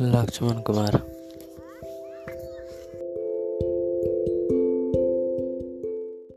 Laxman Kumar.